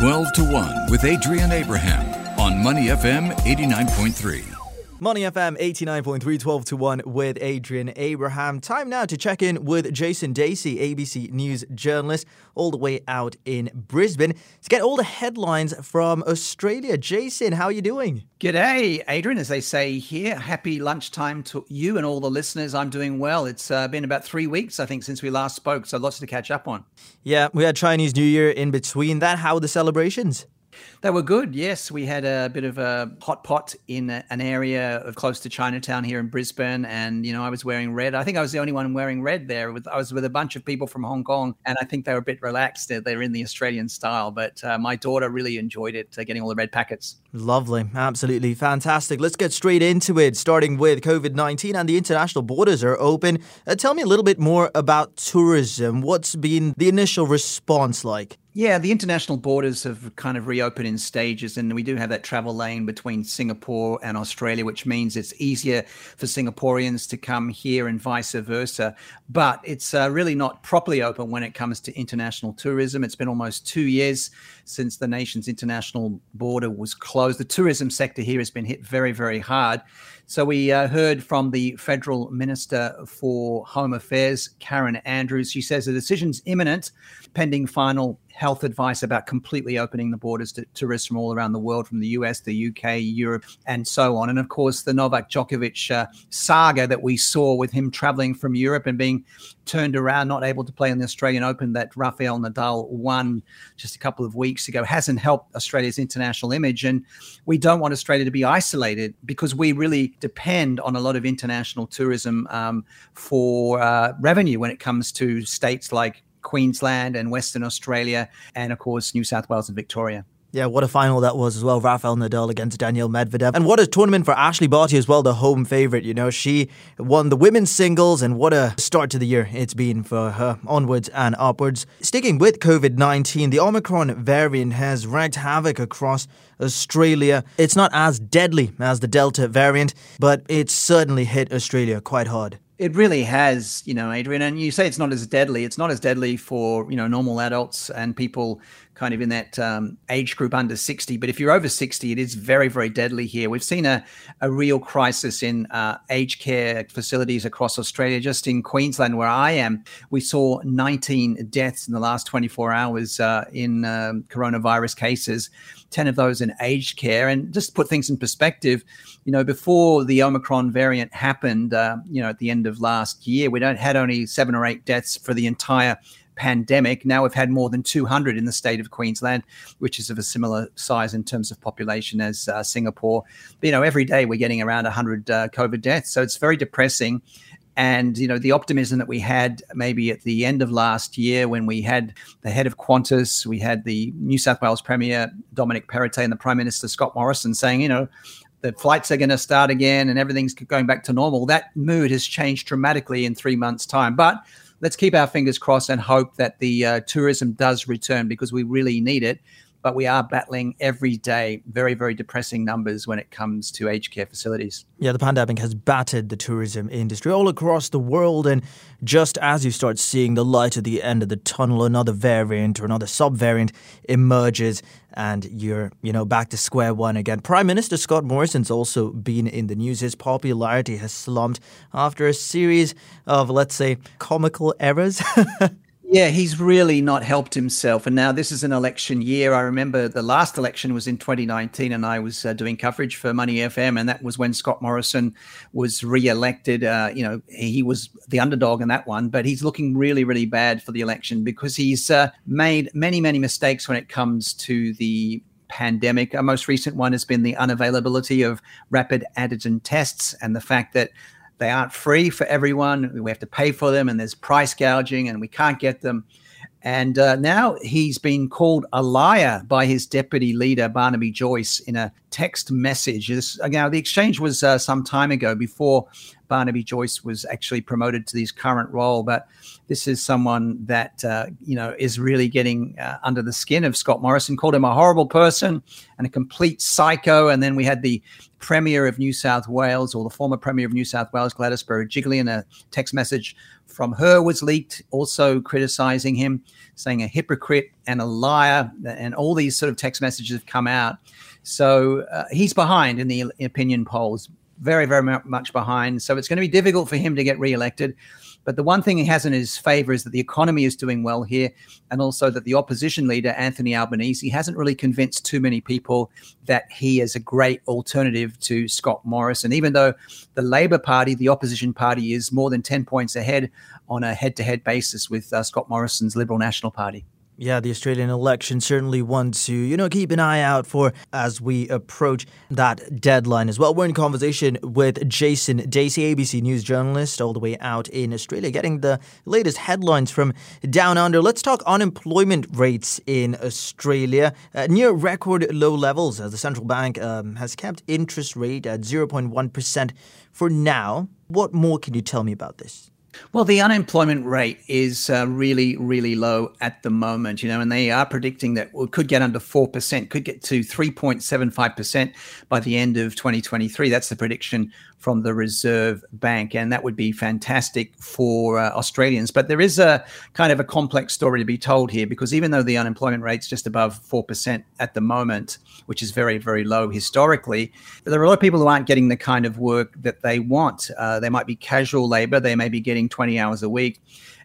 12 to 1 with Adrian Abraham on Money FM 89.3. Money FM 89.3, 12 to 1 with Adrian Abraham. Time now to check in with Jason Dasey, ABC News journalist, all the way out in Brisbane to get all the headlines from Australia. Jason, how are you doing? G'day, Adrian. As they say here, happy lunchtime to you and all the listeners. I'm doing well. It's uh, been about three weeks, I think, since we last spoke, so lots to catch up on. Yeah, we had Chinese New Year in between that. How are the celebrations? They were good. Yes, we had a bit of a hot pot in an area of close to Chinatown here in Brisbane, and you know I was wearing red. I think I was the only one wearing red there. With I was with a bunch of people from Hong Kong, and I think they were a bit relaxed. They're in the Australian style, but uh, my daughter really enjoyed it, uh, getting all the red packets. Lovely, absolutely fantastic. Let's get straight into it, starting with COVID nineteen and the international borders are open. Uh, tell me a little bit more about tourism. What's been the initial response like? Yeah, the international borders have kind of reopened in stages, and we do have that travel lane between Singapore and Australia, which means it's easier for Singaporeans to come here and vice versa. But it's uh, really not properly open when it comes to international tourism. It's been almost two years since the nation's international border was closed. The tourism sector here has been hit very, very hard. So we uh, heard from the federal minister for Home Affairs, Karen Andrews. She says the decision's imminent, pending final health advice about completely opening the borders to tourists from all around the world, from the US, the UK, Europe, and so on. And of course, the Novak Djokovic uh, saga that we saw with him traveling from Europe and being turned around, not able to play in the Australian Open that Rafael Nadal won just a couple of weeks ago, hasn't helped Australia's international image. And we don't want Australia to be isolated because we really depend on a lot of international tourism um, for uh, revenue when it comes to states like Queensland and Western Australia, and of course, New South Wales and Victoria. Yeah, what a final that was as well. Rafael Nadal against Daniel Medvedev. And what a tournament for Ashleigh Barty as well, the home favourite. You know, she won the women's singles, and what a start to the year it's been for her, onwards and upwards. Sticking with COVID 19, the Omicron variant has wreaked havoc across Australia. It's not as deadly as the Delta variant, but it's certainly hit Australia quite hard. It really has, you know, Adrian. And you say it's not as deadly. It's not as deadly for, you know, normal adults and people kind of in that um, age group under 60. But if you're over 60, it is very, very deadly here. We've seen a, a real crisis in uh, aged care facilities across Australia. Just in Queensland, where I am, we saw 19 deaths in the last 24 hours uh, in um, coronavirus cases. 10 of those in aged care. And just to put things in perspective, you know, before the Omicron variant happened, uh, you know, at the end of last year, we don't had only seven or eight deaths for the entire pandemic. Now we've had more than 200 in the state of Queensland, which is of a similar size in terms of population as uh, Singapore. But, you know, every day we're getting around 100 uh, COVID deaths. So it's very depressing and you know the optimism that we had maybe at the end of last year when we had the head of Qantas, we had the New South Wales Premier Dominic Perrottet and the Prime Minister Scott Morrison saying, you know, the flights are going to start again and everything's going back to normal. That mood has changed dramatically in three months' time, but. Let's keep our fingers crossed and hope that the uh, tourism does return because we really need it but we are battling every day very, very depressing numbers when it comes to aged care facilities. Yeah, the pandemic has battered the tourism industry all across the world. And just as you start seeing the light at the end of the tunnel, another variant or another subvariant emerges and you're, you know, back to square one again. Prime Minister Scott Morrison's also been in the news. His popularity has slumped after a series of, let's say, comical errors. Yeah, he's really not helped himself. And now this is an election year. I remember the last election was in 2019, and I was uh, doing coverage for Money FM, and that was when Scott Morrison was re-elected. Uh, you know, he was the underdog in that one, but he's looking really, really bad for the election because he's uh, made many, many mistakes when it comes to the pandemic. A most recent one has been the unavailability of rapid antigen tests and the fact that they aren't free for everyone. We have to pay for them, and there's price gouging, and we can't get them. And uh, now he's been called a liar by his deputy leader, Barnaby Joyce, in a text message. This, now, the exchange was uh, some time ago before Barnaby Joyce was actually promoted to his current role. But this is someone that uh, you know is really getting uh, under the skin of Scott Morrison. Called him a horrible person and a complete psycho. And then we had the Premier of New South Wales, or the former Premier of New South Wales, Gladys Berejiklian, a text message from her was leaked, also criticizing him, saying a hypocrite and a liar, and all these sort of text messages have come out. So uh, he's behind in the opinion polls, very, very much behind. So it's going to be difficult for him to get re-elected. But the one thing he has in his favor is that the economy is doing well here, and also that the opposition leader, Anthony Albanese, hasn't really convinced too many people that he is a great alternative to Scott Morrison. Even though the Labour Party, the opposition party, is more than 10 points ahead on a head to head basis with uh, Scott Morrison's Liberal National Party. Yeah, the Australian election certainly one to, you know, keep an eye out for as we approach that deadline as well. We're in conversation with Jason Dasey, ABC News journalist, all the way out in Australia, getting the latest headlines from down under. Let's talk unemployment rates in Australia. Uh, near record low levels as the central bank um, has kept interest rate at 0.1% for now. What more can you tell me about this? Well, the unemployment rate is uh, really, really low at the moment, you know, and they are predicting that it could get under 4%, could get to 3.75% by the end of 2023. That's the prediction from the Reserve Bank, and that would be fantastic for uh, Australians. But there is a kind of a complex story to be told here because even though the unemployment rate's just above 4% at the moment, which is very, very low historically, there are a lot of people who aren't getting the kind of work that they want. Uh, they might be casual labor, they may be getting 20 hours a week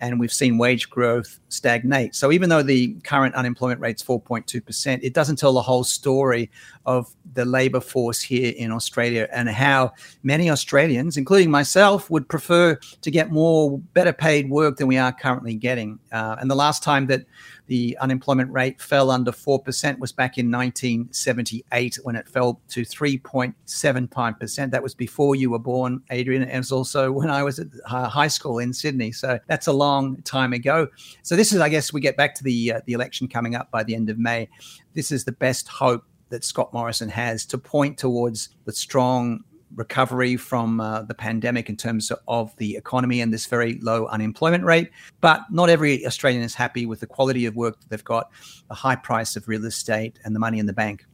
and we've seen wage growth stagnate. So even though the current unemployment rate's 4.2%, it doesn't tell the whole story of the labor force here in Australia and how many Australians, including myself, would prefer to get more better paid work than we are currently getting. Uh, and the last time that the unemployment rate fell under 4% was back in 1978 when it fell to 3.75%. That was before you were born, Adrian. And it was also when I was at high school in Sydney. So that's a long time ago. So this is, I guess, we get back to the, uh, the election coming up by the end of May. This is the best hope that Scott Morrison has to point towards the strong recovery from uh, the pandemic in terms of the economy and this very low unemployment rate. But not every Australian is happy with the quality of work that they've got, the high price of real estate, and the money in the bank.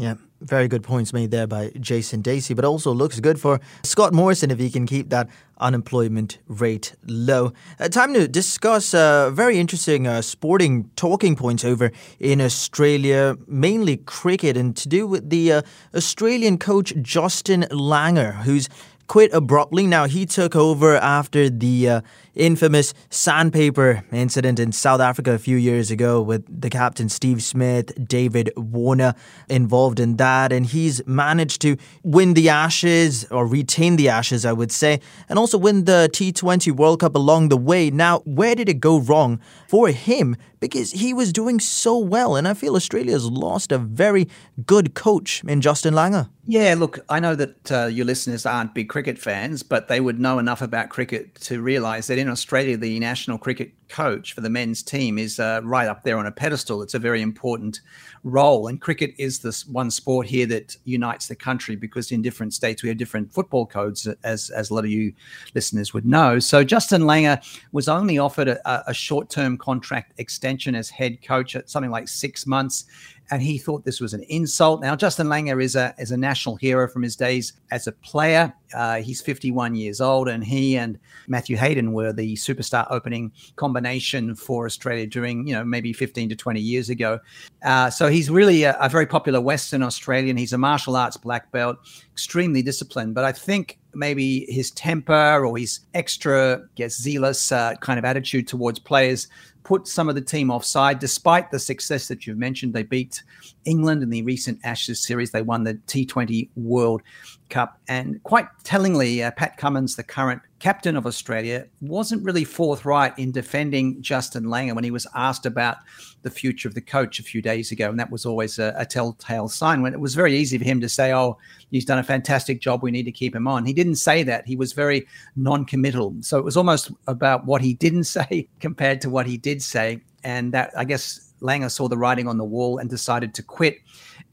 Yeah, very good points made there by Jason Dasey, but also looks good for Scott Morrison if he can keep that unemployment rate low. Uh, time to discuss uh, very interesting uh, sporting talking points over in Australia, mainly cricket, and to do with the uh, Australian coach Justin Langer, who's quit abruptly. Now, he took over after the uh, infamous sandpaper incident in South Africa a few years ago with the captain Steve Smith, David Warner involved in that. And he's managed to win the Ashes, or retain the Ashes, I would say, and also win the T20 World Cup along the way. Now, where did it go wrong for him? Because he was doing so well. And I feel Australia's lost a very good coach in Justin Langer. Yeah, look, I know that uh, your listeners aren't big cricket fans, but they would know enough about cricket to realize that in in Australia, the national cricket coach for the men's team is uh, right up there on a pedestal. It's a very important role. And cricket is this one sport here that unites the country because in different states we have different football codes, as, as a lot of you listeners would know. So Justin Langer was only offered a, a short term contract extension as head coach at something like six months and he thought this was an insult. Now, Justin Langer is a is a national hero from his days as a player. Uh, he's 51 years old, and he and Matthew Hayden were the superstar opening combination for Australia during you know maybe 15 to 20 years ago. Uh, so he's really a, a very popular Western Australian. He's a martial arts black belt, extremely disciplined. But I think maybe his temper or his extra, I guess, zealous uh, kind of attitude towards players put some of the team offside, despite the success that you've mentioned. They beat England in the recent Ashes series. They won the T20 World Cup. And quite tellingly, uh, Pat Cummins, the current captain of Australia, wasn't really forthright in defending Justin Langer when he was asked about the future of the coach a few days ago. And that was always a, a telltale sign when it was very easy for him to say, Oh, he's done a fantastic job. We need to keep him on. He didn't say that. He was very non committal. So it was almost about what he didn't say compared to what he did say. And that, I guess, Langer saw the writing on the wall and decided to quit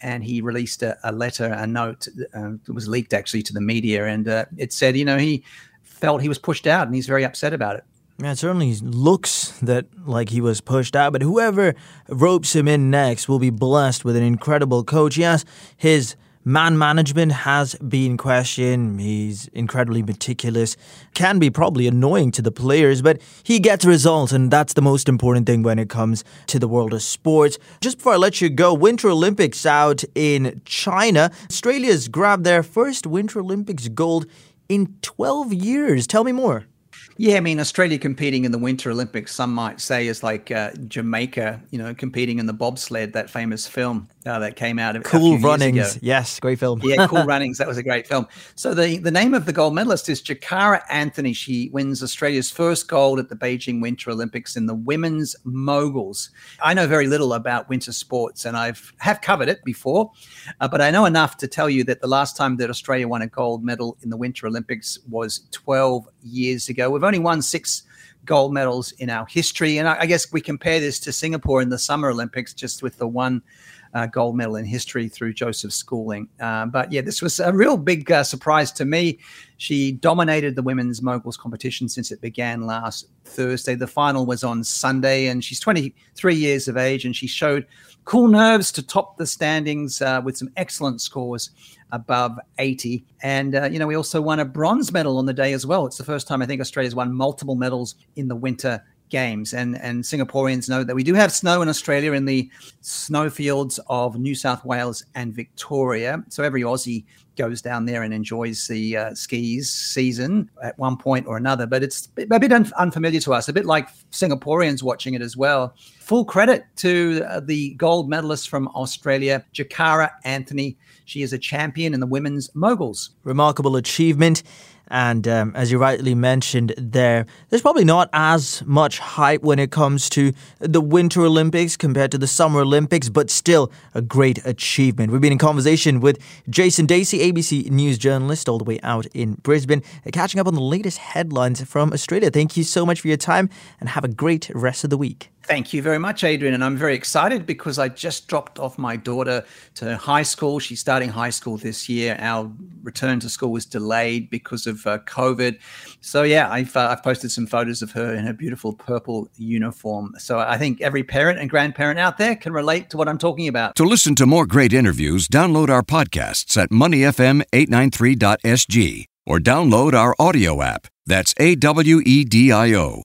and he released a, a letter, a note. Uh, it was leaked actually to the media, and uh, it said, you know, he felt he was pushed out, and he's very upset about it. Yeah, it certainly looks that like he was pushed out, but whoever ropes him in next will be blessed with an incredible coach. Yes, his Man management has been questioned. He's incredibly meticulous, can be probably annoying to the players, but he gets results, and that's the most important thing when it comes to the world of sports. Just before I let you go, Winter Olympics out in China. Australia's grabbed their first Winter Olympics gold in 12 years. Tell me more. Yeah, I mean, Australia competing in the Winter Olympics, some might say, is like uh, Jamaica, you know, competing in the bobsled, that famous film uh, that came out. Of a, cool Runnings. Yes, great film. yeah, Cool Runnings. That was a great film. So the, the name of the gold medalist is Jakara Anthony. She wins Australia's first gold at the Beijing Winter Olympics in the women's moguls. I know very little about winter sports, and I've have covered it before, uh, but I know enough to tell you that the last time that Australia won a gold medal in the Winter Olympics was 12 years ago. We've only won six gold medals in our history. And I, I, guess we compare this to Singapore in the Summer Olympics, just with the one uh, gold medal in history through Joseph Schooling. Uh, but yeah, this was a real big uh, surprise to me. She dominated the women's moguls competition since it began last Thursday. The final was on Sunday, and she's 23 years of age, and she showed cool nerves to top the standings uh, with some excellent scores above 80. And, uh, you know, we also won a bronze medal on the day as well. It's the first time I think Australia's won multiple medals in the winter games. And, and Singaporeans know that we do have snow in Australia in the snowfields of New South Wales and Victoria. So every Aussie goes down there and enjoys the uh, skis season at one point or another. But it's a bit un- unfamiliar to us, a bit like Singaporeans watching it as well. Full credit to uh, the gold medalist from Australia, Jakara Anthony. She is a champion in the women's moguls. Remarkable achievement. And um, as you rightly mentioned there, there's probably not as much hype when it comes to the Winter Olympics compared to the Summer Olympics, but still a great achievement. We've been in conversation with Jason Dasey, ABC News journalist, all the way out in Brisbane, uh, catching up on the latest headlines from Australia. Thank you so much for your time and have a great rest of the week. Thank you very much, Adrian. And I'm very excited because I just dropped off my daughter to high school. She's starting high school this year. Our return to school was delayed because of uh, COVID. So, yeah, I've, uh, I've posted some photos of her in her beautiful purple uniform. So, I think every parent and grandparent out there can relate to what I'm talking about. To listen to more great interviews, download our podcasts at moneyfm893.sg or download our audio app. That's A W E D I O.